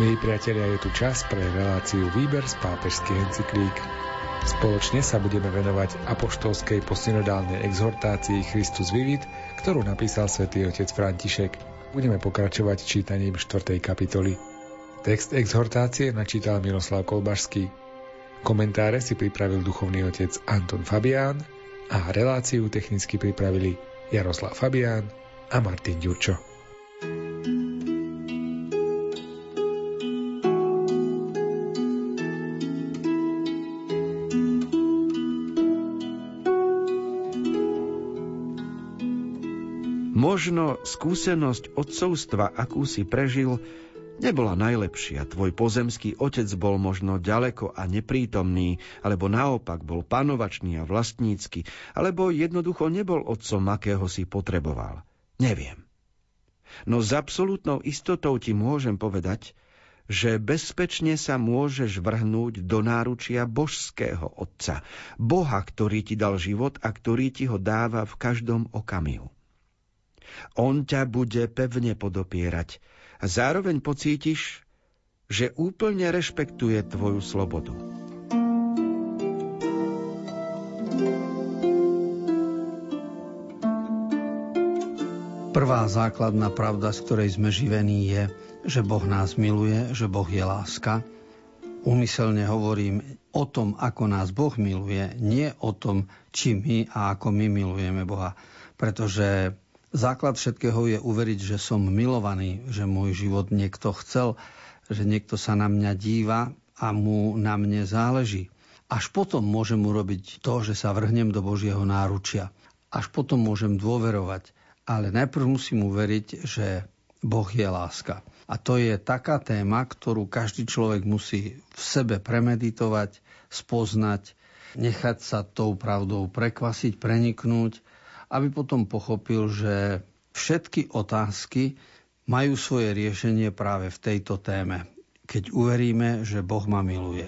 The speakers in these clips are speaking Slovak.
Milí priatelia, je tu čas pre reláciu Výber z pápežských encyklík. Spoločne sa budeme venovať apoštolskej posynodálnej exhortácii Christus Vivit, ktorú napísal svätý otec František. Budeme pokračovať čítaním 4. kapitoly. Text exhortácie načítal Miroslav Kolbašský. Komentáre si pripravil duchovný otec Anton Fabián a reláciu technicky pripravili Jaroslav Fabián a Martin Ďurčo. Možno skúsenosť otcovstva, akú si prežil, nebola najlepšia. Tvoj pozemský otec bol možno ďaleko a neprítomný, alebo naopak bol panovačný a vlastnícky, alebo jednoducho nebol otcom, akého si potreboval. Neviem. No s absolútnou istotou ti môžem povedať, že bezpečne sa môžeš vrhnúť do náručia božského Otca, Boha, ktorý ti dal život a ktorý ti ho dáva v každom okamihu. On ťa bude pevne podopierať zároveň pocítiš, že úplne rešpektuje tvoju slobodu. Prvá základná pravda, z ktorej sme živení, je, že Boh nás miluje, že Boh je láska. Úmyselne hovorím o tom, ako nás Boh miluje, nie o tom, či my a ako my milujeme Boha. Pretože Základ všetkého je uveriť, že som milovaný, že môj život niekto chcel, že niekto sa na mňa díva a mu na mne záleží. Až potom môžem urobiť to, že sa vrhnem do Božieho náručia. Až potom môžem dôverovať. Ale najprv musím uveriť, že Boh je láska. A to je taká téma, ktorú každý človek musí v sebe premeditovať, spoznať, nechať sa tou pravdou prekvasiť, preniknúť aby potom pochopil, že všetky otázky majú svoje riešenie práve v tejto téme, keď uveríme, že Boh ma miluje.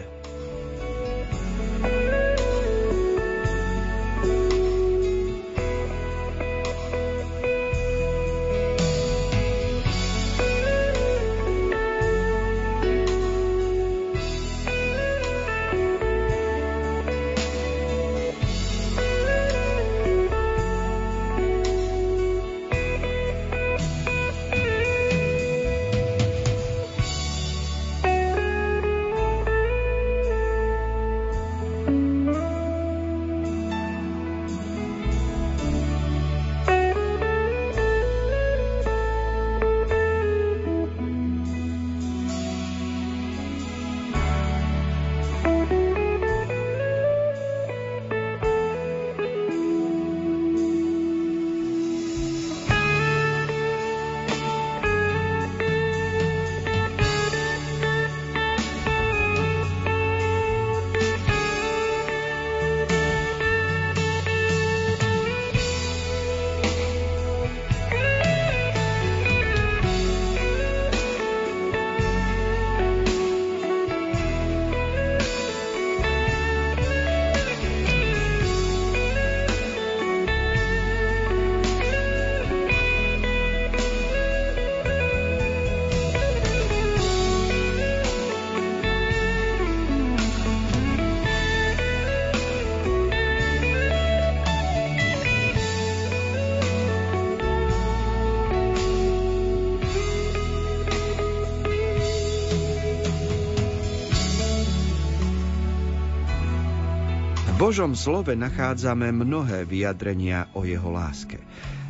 Božom slove nachádzame mnohé vyjadrenia o jeho láske.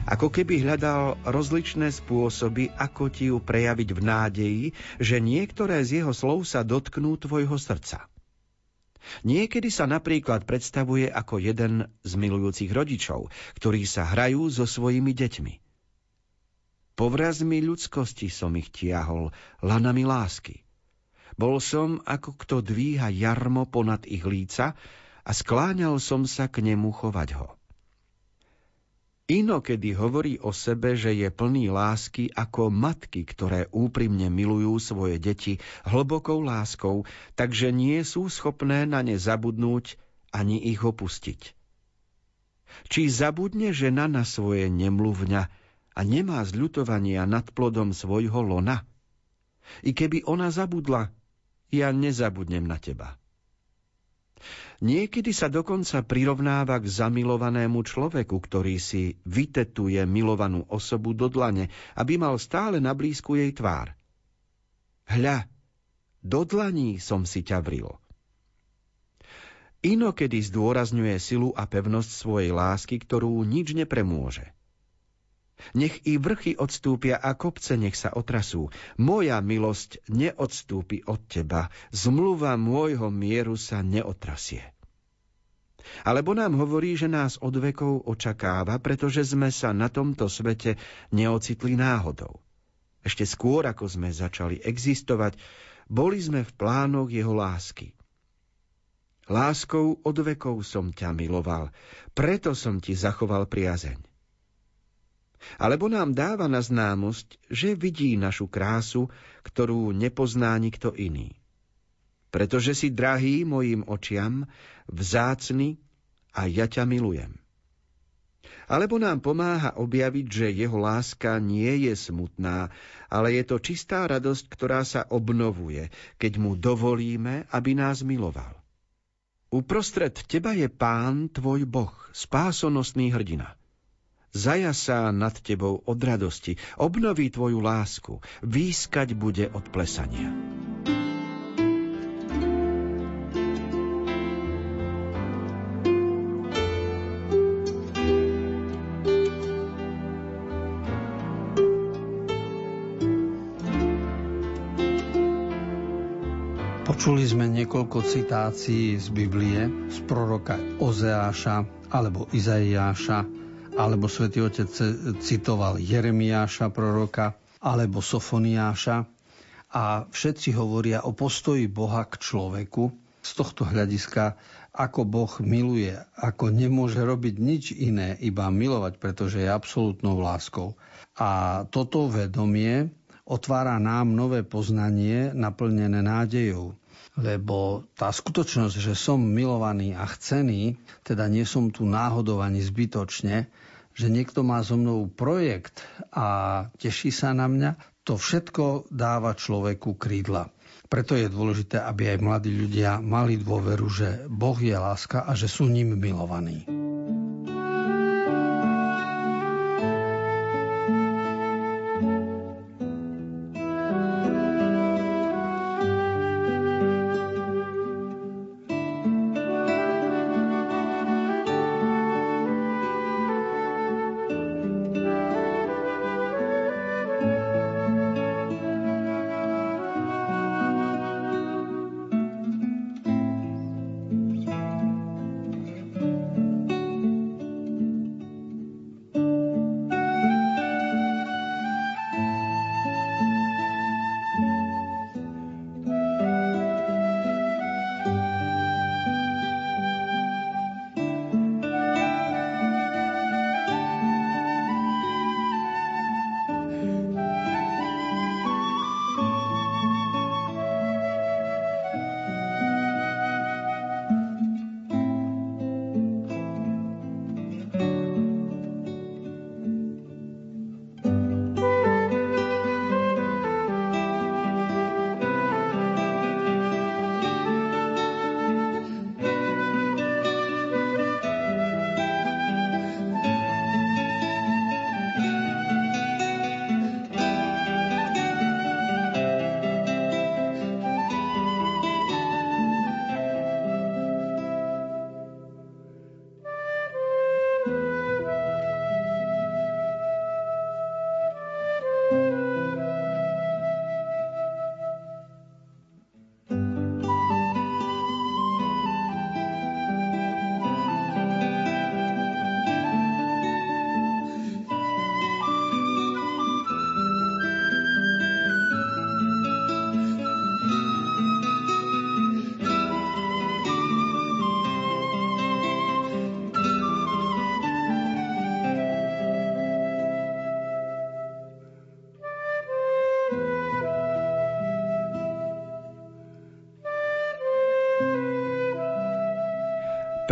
Ako keby hľadal rozličné spôsoby, ako ti ju prejaviť v nádeji, že niektoré z jeho slov sa dotknú tvojho srdca. Niekedy sa napríklad predstavuje ako jeden z milujúcich rodičov, ktorí sa hrajú so svojimi deťmi. Povrazmi ľudskosti som ich tiahol, lanami lásky. Bol som, ako kto dvíha jarmo ponad ich líca, a skláňal som sa k nemu chovať ho. Inokedy hovorí o sebe, že je plný lásky ako matky, ktoré úprimne milujú svoje deti hlbokou láskou, takže nie sú schopné na ne zabudnúť ani ich opustiť. Či zabudne žena na svoje nemluvňa a nemá zľutovania nad plodom svojho lona? I keby ona zabudla, ja nezabudnem na teba. Niekedy sa dokonca prirovnáva k zamilovanému človeku, ktorý si vytetuje milovanú osobu do dlane, aby mal stále na blízku jej tvár. Hľa, do dlaní som si ťa vril. Inokedy zdôrazňuje silu a pevnosť svojej lásky, ktorú nič nepremôže. Nech i vrchy odstúpia a kopce nech sa otrasú. Moja milosť neodstúpi od teba, zmluva môjho mieru sa neotrasie. Alebo nám hovorí, že nás od vekov očakáva, pretože sme sa na tomto svete neocitli náhodou. Ešte skôr, ako sme začali existovať, boli sme v plánoch jeho lásky – Láskou od vekov som ťa miloval, preto som ti zachoval priazeň. Alebo nám dáva na známosť, že vidí našu krásu, ktorú nepozná nikto iný. Pretože si drahý mojim očiam, vzácny a ja ťa milujem. Alebo nám pomáha objaviť, že jeho láska nie je smutná, ale je to čistá radosť, ktorá sa obnovuje, keď mu dovolíme, aby nás miloval. Uprostred teba je pán, tvoj boh, spásonosný hrdina. Zajasá nad tebou od radosti, obnoví tvoju lásku, výskať bude od plesania. Počuli sme niekoľko citácií z Biblie, z proroka Ozeáša alebo Izaiáša, alebo svätý Otec citoval Jeremiáša proroka alebo Sofoniáša. A všetci hovoria o postoji Boha k človeku. Z tohto hľadiska, ako Boh miluje, ako nemôže robiť nič iné, iba milovať, pretože je absolútnou láskou. A toto vedomie otvára nám nové poznanie naplnené nádejou. Lebo tá skutočnosť, že som milovaný a chcený, teda nie som tu náhodou ani zbytočne, že niekto má so mnou projekt a teší sa na mňa, to všetko dáva človeku krídla. Preto je dôležité, aby aj mladí ľudia mali dôveru, že Boh je láska a že sú ním milovaní.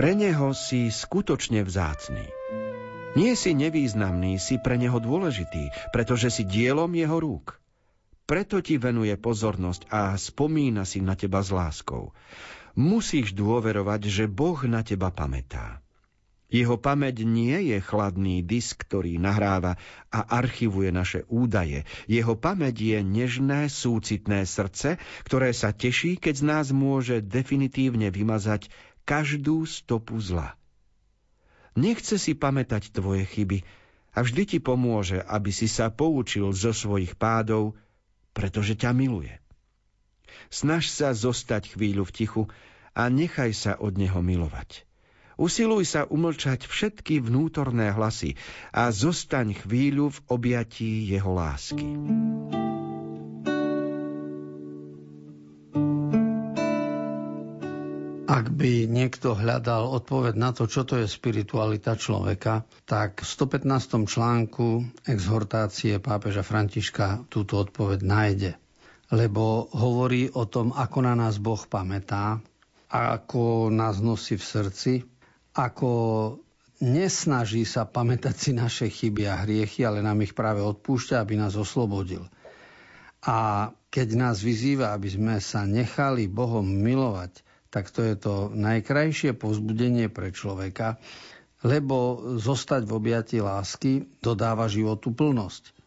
Pre neho si skutočne vzácný. Nie si nevýznamný, si pre neho dôležitý, pretože si dielom jeho rúk. Preto ti venuje pozornosť a spomína si na teba s láskou. Musíš dôverovať, že Boh na teba pamätá. Jeho pamäť nie je chladný disk, ktorý nahráva a archivuje naše údaje. Jeho pamäť je nežné, súcitné srdce, ktoré sa teší, keď z nás môže definitívne vymazať každú stopu zla. Nechce si pamätať tvoje chyby a vždy ti pomôže, aby si sa poučil zo svojich pádov, pretože ťa miluje. Snaž sa zostať chvíľu v tichu a nechaj sa od neho milovať. Usiluj sa umlčať všetky vnútorné hlasy a zostaň chvíľu v objatí jeho lásky. Ak by niekto hľadal odpoveď na to, čo to je spiritualita človeka, tak v 115. článku exhortácie pápeža Františka túto odpoveď nájde. Lebo hovorí o tom, ako na nás Boh pamätá, ako nás nosí v srdci, ako nesnaží sa pamätať si naše chyby a hriechy, ale nám ich práve odpúšťa, aby nás oslobodil. A keď nás vyzýva, aby sme sa nechali Bohom milovať, tak to je to najkrajšie povzbudenie pre človeka, lebo zostať v objati lásky dodáva životu plnosť.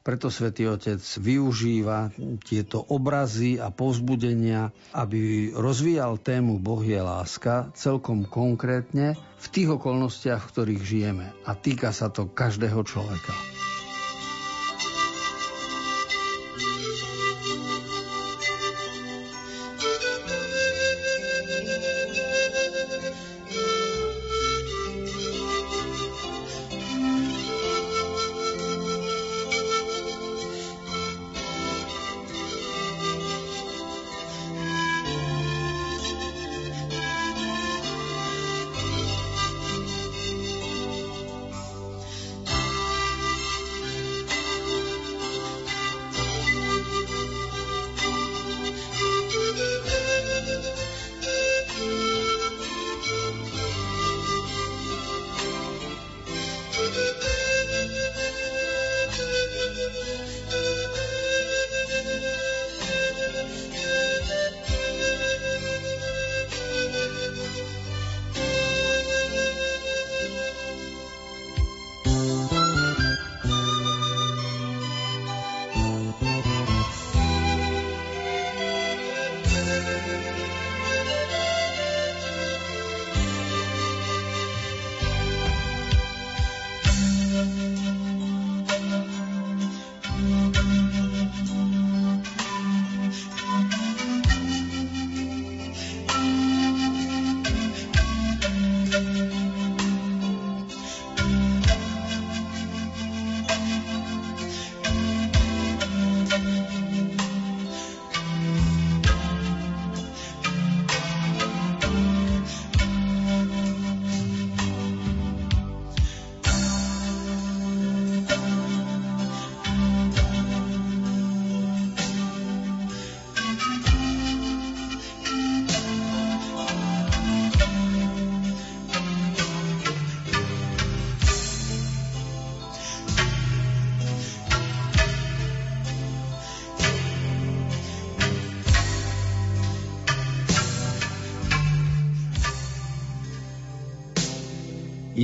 Preto svätý Otec využíva tieto obrazy a povzbudenia, aby rozvíjal tému Boh je láska celkom konkrétne v tých okolnostiach, v ktorých žijeme. A týka sa to každého človeka.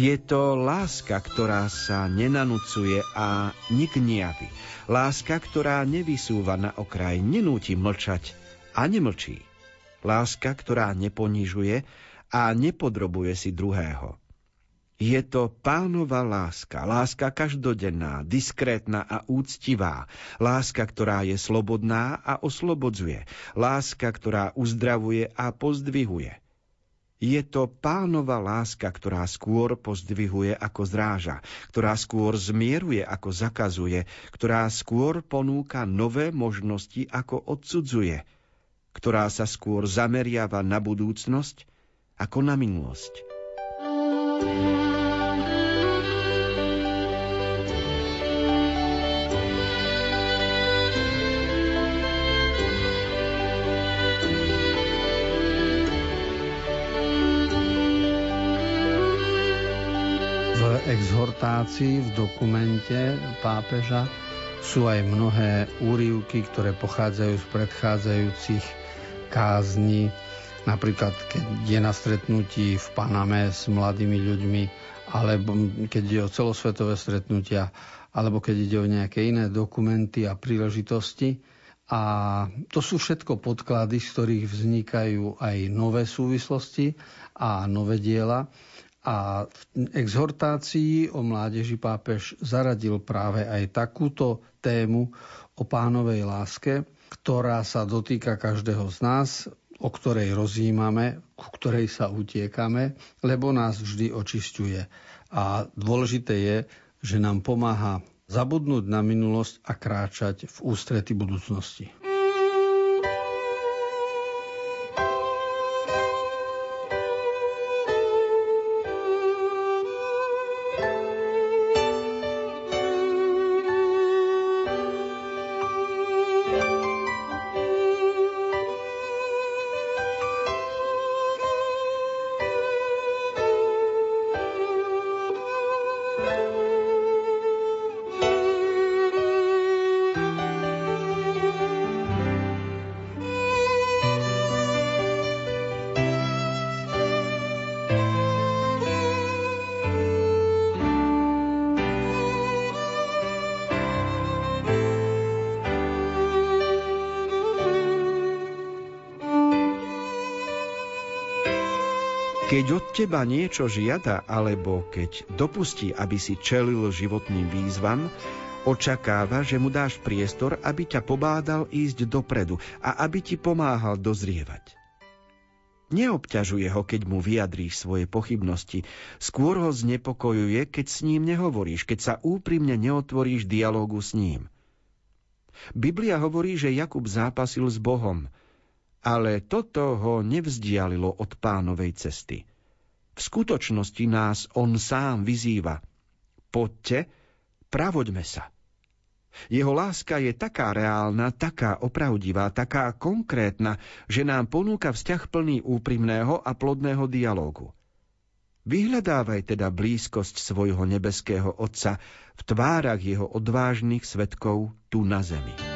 Je to láska, ktorá sa nenanúcuje a nik. Láska, ktorá nevysúva na okraj, nenúti mlčať a nemlčí. Láska, ktorá neponižuje a nepodrobuje si druhého. Je to pánova láska, láska každodenná, diskrétna a úctivá, láska, ktorá je slobodná a oslobodzuje, láska, ktorá uzdravuje a pozdvihuje – je to pánova láska, ktorá skôr pozdvihuje ako zráža, ktorá skôr zmieruje ako zakazuje, ktorá skôr ponúka nové možnosti ako odsudzuje, ktorá sa skôr zameriava na budúcnosť ako na minulosť. thank you exhortácií v dokumente pápeža sú aj mnohé úrivky, ktoré pochádzajú z predchádzajúcich kázni, napríklad keď je na stretnutí v Paname s mladými ľuďmi, alebo keď ide o celosvetové stretnutia, alebo keď ide o nejaké iné dokumenty a príležitosti. A to sú všetko podklady, z ktorých vznikajú aj nové súvislosti a nové diela. A v exhortácii o mládeži pápež zaradil práve aj takúto tému o pánovej láske, ktorá sa dotýka každého z nás, o ktorej rozjímame, ku ktorej sa utiekame, lebo nás vždy očisťuje. A dôležité je, že nám pomáha zabudnúť na minulosť a kráčať v ústrety budúcnosti. Keď od teba niečo žiada, alebo keď dopustí, aby si čelil životným výzvam, očakáva, že mu dáš priestor, aby ťa pobádal ísť dopredu a aby ti pomáhal dozrievať. Neobťažuje ho, keď mu vyjadríš svoje pochybnosti. Skôr ho znepokojuje, keď s ním nehovoríš, keď sa úprimne neotvoríš dialógu s ním. Biblia hovorí, že Jakub zápasil s Bohom – ale toto ho nevzdialilo od pánovej cesty. V skutočnosti nás on sám vyzýva. Poďte, pravoďme sa. Jeho láska je taká reálna, taká opravdivá, taká konkrétna, že nám ponúka vzťah plný úprimného a plodného dialógu. Vyhľadávaj teda blízkosť svojho nebeského Otca v tvárach jeho odvážnych svetkov tu na zemi.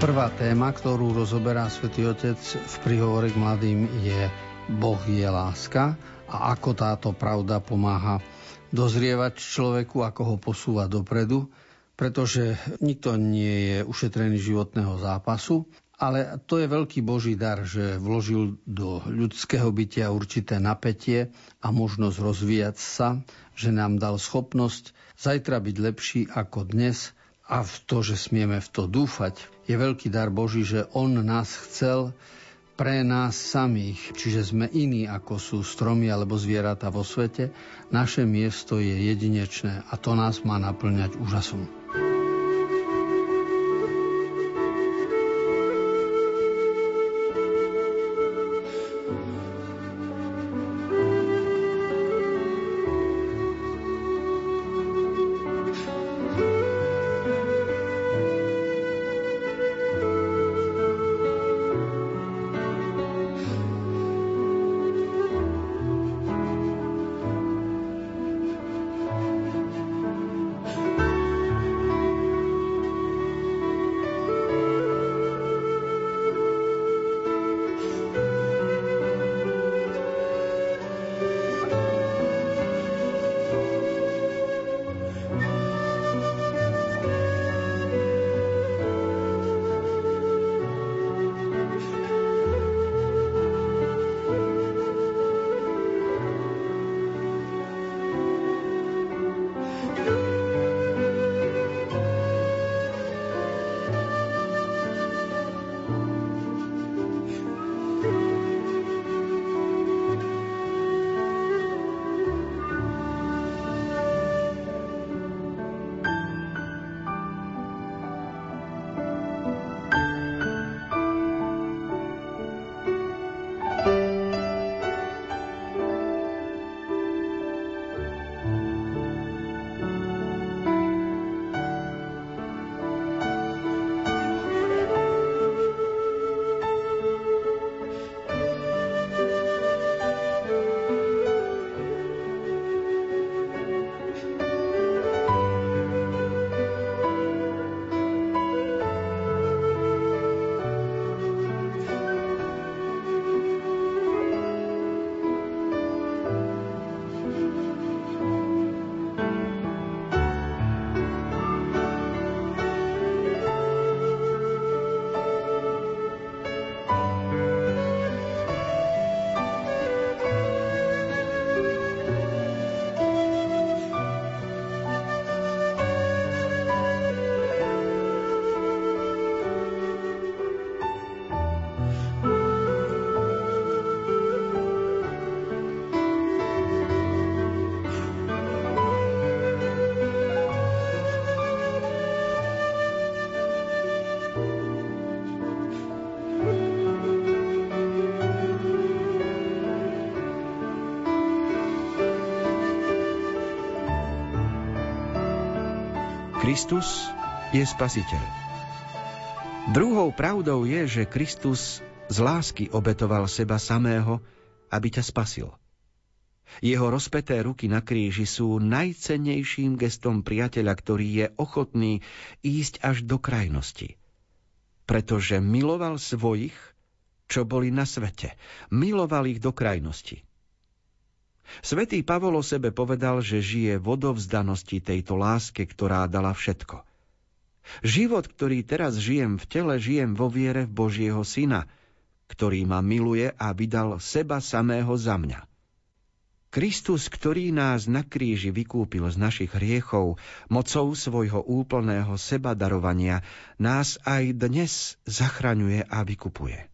Prvá téma, ktorú rozoberá svätý Otec v príhovore k mladým je Boh je láska a ako táto pravda pomáha dozrievať človeku, ako ho posúva dopredu, pretože nikto nie je ušetrený životného zápasu, ale to je veľký Boží dar, že vložil do ľudského bytia určité napätie a možnosť rozvíjať sa, že nám dal schopnosť zajtra byť lepší ako dnes – a v to, že smieme v to dúfať, je veľký dar Boží, že On nás chcel pre nás samých, čiže sme iní ako sú stromy alebo zvieratá vo svete, naše miesto je jedinečné a to nás má naplňať úžasom. Kristus je spasiteľ. Druhou pravdou je, že Kristus z lásky obetoval seba samého, aby ťa spasil. Jeho rozpeté ruky na kríži sú najcennejším gestom priateľa, ktorý je ochotný ísť až do krajnosti. Pretože miloval svojich, čo boli na svete. Miloval ich do krajnosti. Svetý Pavol o sebe povedal, že žije v odovzdanosti tejto láske, ktorá dala všetko. Život, ktorý teraz žijem v tele, žijem vo viere v Božieho Syna, ktorý ma miluje a vydal seba samého za mňa. Kristus, ktorý nás na kríži vykúpil z našich hriechov, mocou svojho úplného seba darovania, nás aj dnes zachraňuje a vykupuje.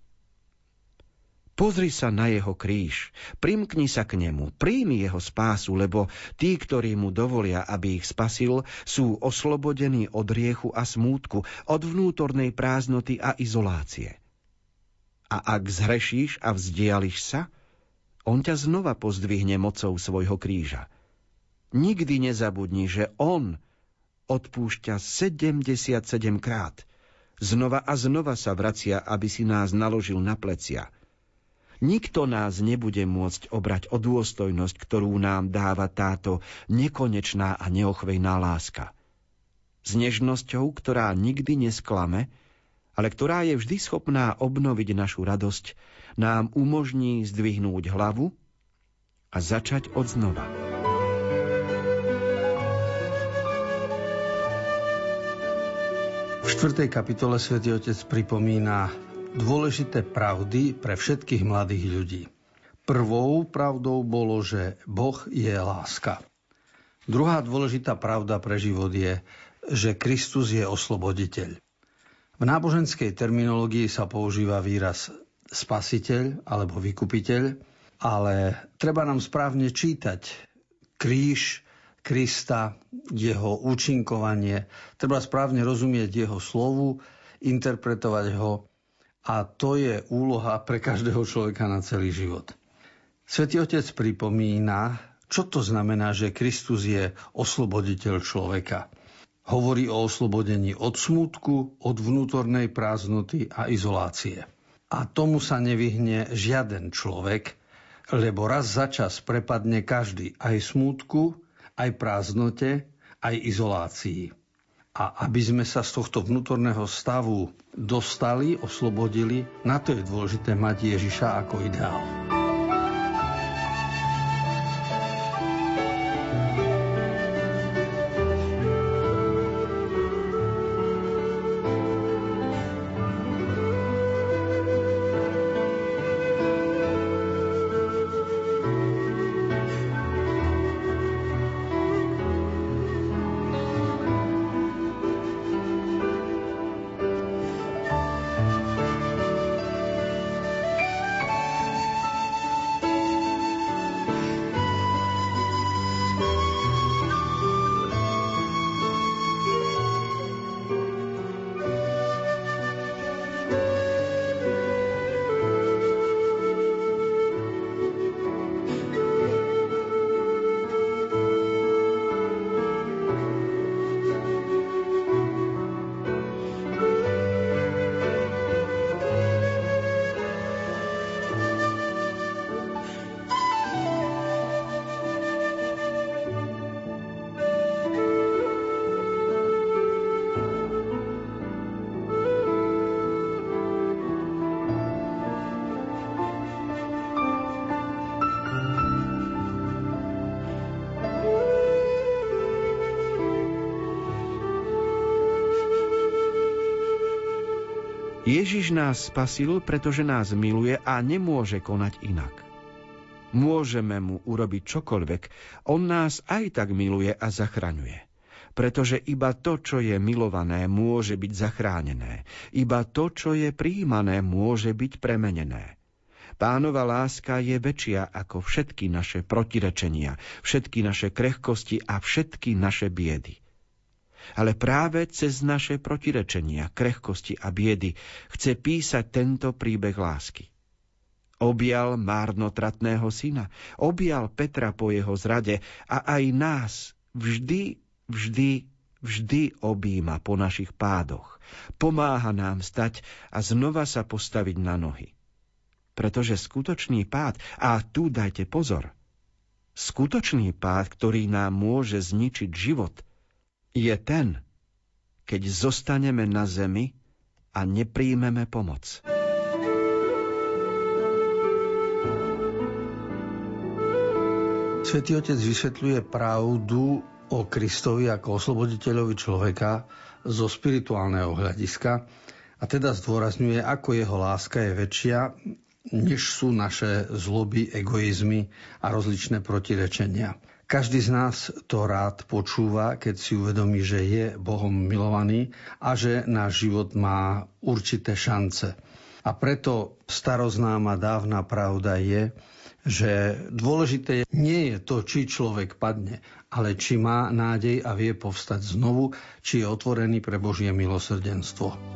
Pozri sa na jeho kríž, primkni sa k nemu, príjmi jeho spásu, lebo tí, ktorí mu dovolia, aby ich spasil, sú oslobodení od riechu a smútku, od vnútornej prázdnoty a izolácie. A ak zhrešíš a vzdiališ sa, on ťa znova pozdvihne mocou svojho kríža. Nikdy nezabudni, že on odpúšťa 77 krát. Znova a znova sa vracia, aby si nás naložil na plecia – Nikto nás nebude môcť obrať o dôstojnosť, ktorú nám dáva táto nekonečná a neochvejná láska. S nežnosťou, ktorá nikdy nesklame, ale ktorá je vždy schopná obnoviť našu radosť, nám umožní zdvihnúť hlavu a začať od znova. V 4. kapitole svätý Otec pripomína dôležité pravdy pre všetkých mladých ľudí. Prvou pravdou bolo, že Boh je láska. Druhá dôležitá pravda pre život je, že Kristus je osloboditeľ. V náboženskej terminológii sa používa výraz spasiteľ alebo vykupiteľ, ale treba nám správne čítať kríž Krista, jeho účinkovanie, treba správne rozumieť jeho slovu, interpretovať ho a to je úloha pre každého človeka na celý život. Svetý Otec pripomína, čo to znamená, že Kristus je osloboditeľ človeka. Hovorí o oslobodení od smútku, od vnútornej prázdnoty a izolácie. A tomu sa nevyhne žiaden človek, lebo raz za čas prepadne každý aj smútku, aj prázdnote, aj izolácii. A aby sme sa z tohto vnútorného stavu dostali, oslobodili, na to je dôležité mať Ježiša ako ideál. Ježiš nás spasil, pretože nás miluje a nemôže konať inak. Môžeme mu urobiť čokoľvek, on nás aj tak miluje a zachraňuje. Pretože iba to, čo je milované, môže byť zachránené. Iba to, čo je príjmané, môže byť premenené. Pánova láska je väčšia ako všetky naše protirečenia, všetky naše krehkosti a všetky naše biedy ale práve cez naše protirečenia, krehkosti a biedy chce písať tento príbeh lásky. Objal márnotratného syna, objal Petra po jeho zrade a aj nás vždy, vždy vždy objíma po našich pádoch, pomáha nám stať a znova sa postaviť na nohy. Pretože skutočný pád, a tu dajte pozor, skutočný pád, ktorý nám môže zničiť život, je ten, keď zostaneme na zemi a nepríjmeme pomoc. Svetý Otec vysvetľuje pravdu o Kristovi ako osloboditeľovi človeka zo spirituálneho hľadiska a teda zdôrazňuje, ako jeho láska je väčšia, než sú naše zloby, egoizmy a rozličné protirečenia. Každý z nás to rád počúva, keď si uvedomí, že je Bohom milovaný a že náš život má určité šance. A preto staroznáma dávna pravda je, že dôležité nie je to, či človek padne, ale či má nádej a vie povstať znovu, či je otvorený pre Božie milosrdenstvo.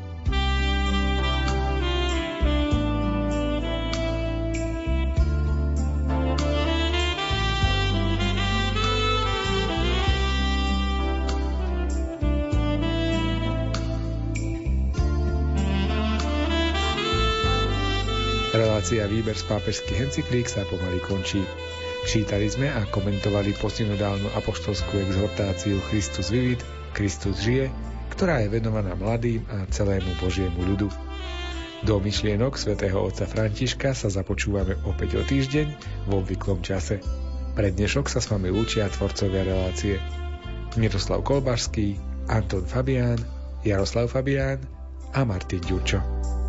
Relácia Výber z pápežských encyklík sa pomaly končí. Čítali sme a komentovali posynodálnu apoštolskú exhortáciu Christus vivit, Kristus žije, ktorá je venovaná mladým a celému Božiemu ľudu. Do myšlienok svätého otca Františka sa započúvame opäť o týždeň v obvyklom čase. Pre dnešok sa s vami lúčia tvorcovia relácie Miroslav Kolbašský, Anton Fabián, Jaroslav Fabián a Martin Ďurčo.